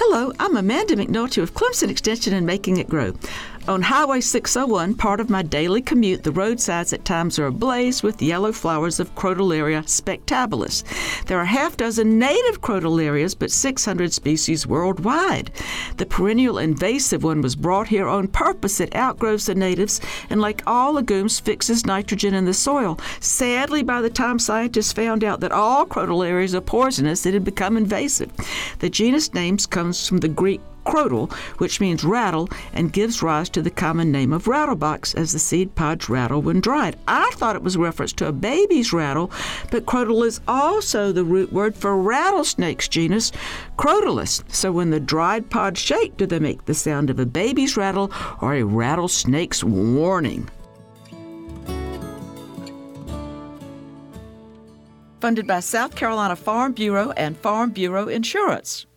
Hello, I'm Amanda McNulty with Clemson Extension and Making It Grow. On Highway 601, part of my daily commute, the roadsides at times are ablaze with yellow flowers of Crotalaria spectabilis. There are half dozen native Crotalarias, but 600 species worldwide. The perennial invasive one was brought here on purpose. It outgrows the natives and, like all legumes, fixes nitrogen in the soil. Sadly, by the time scientists found out that all Crotalarias are poisonous, it had become invasive. The genus name comes from the Greek crotal, which means rattle, and gives rise to the common name of rattlebox as the seed pods rattle when dried. I thought it was a reference to a baby's rattle, but crotal is also the root word for rattlesnakes genus Crotalus. So when the dried pods shake, do they make the sound of a baby's rattle or a rattlesnake's warning? Funded by South Carolina Farm Bureau and Farm Bureau Insurance.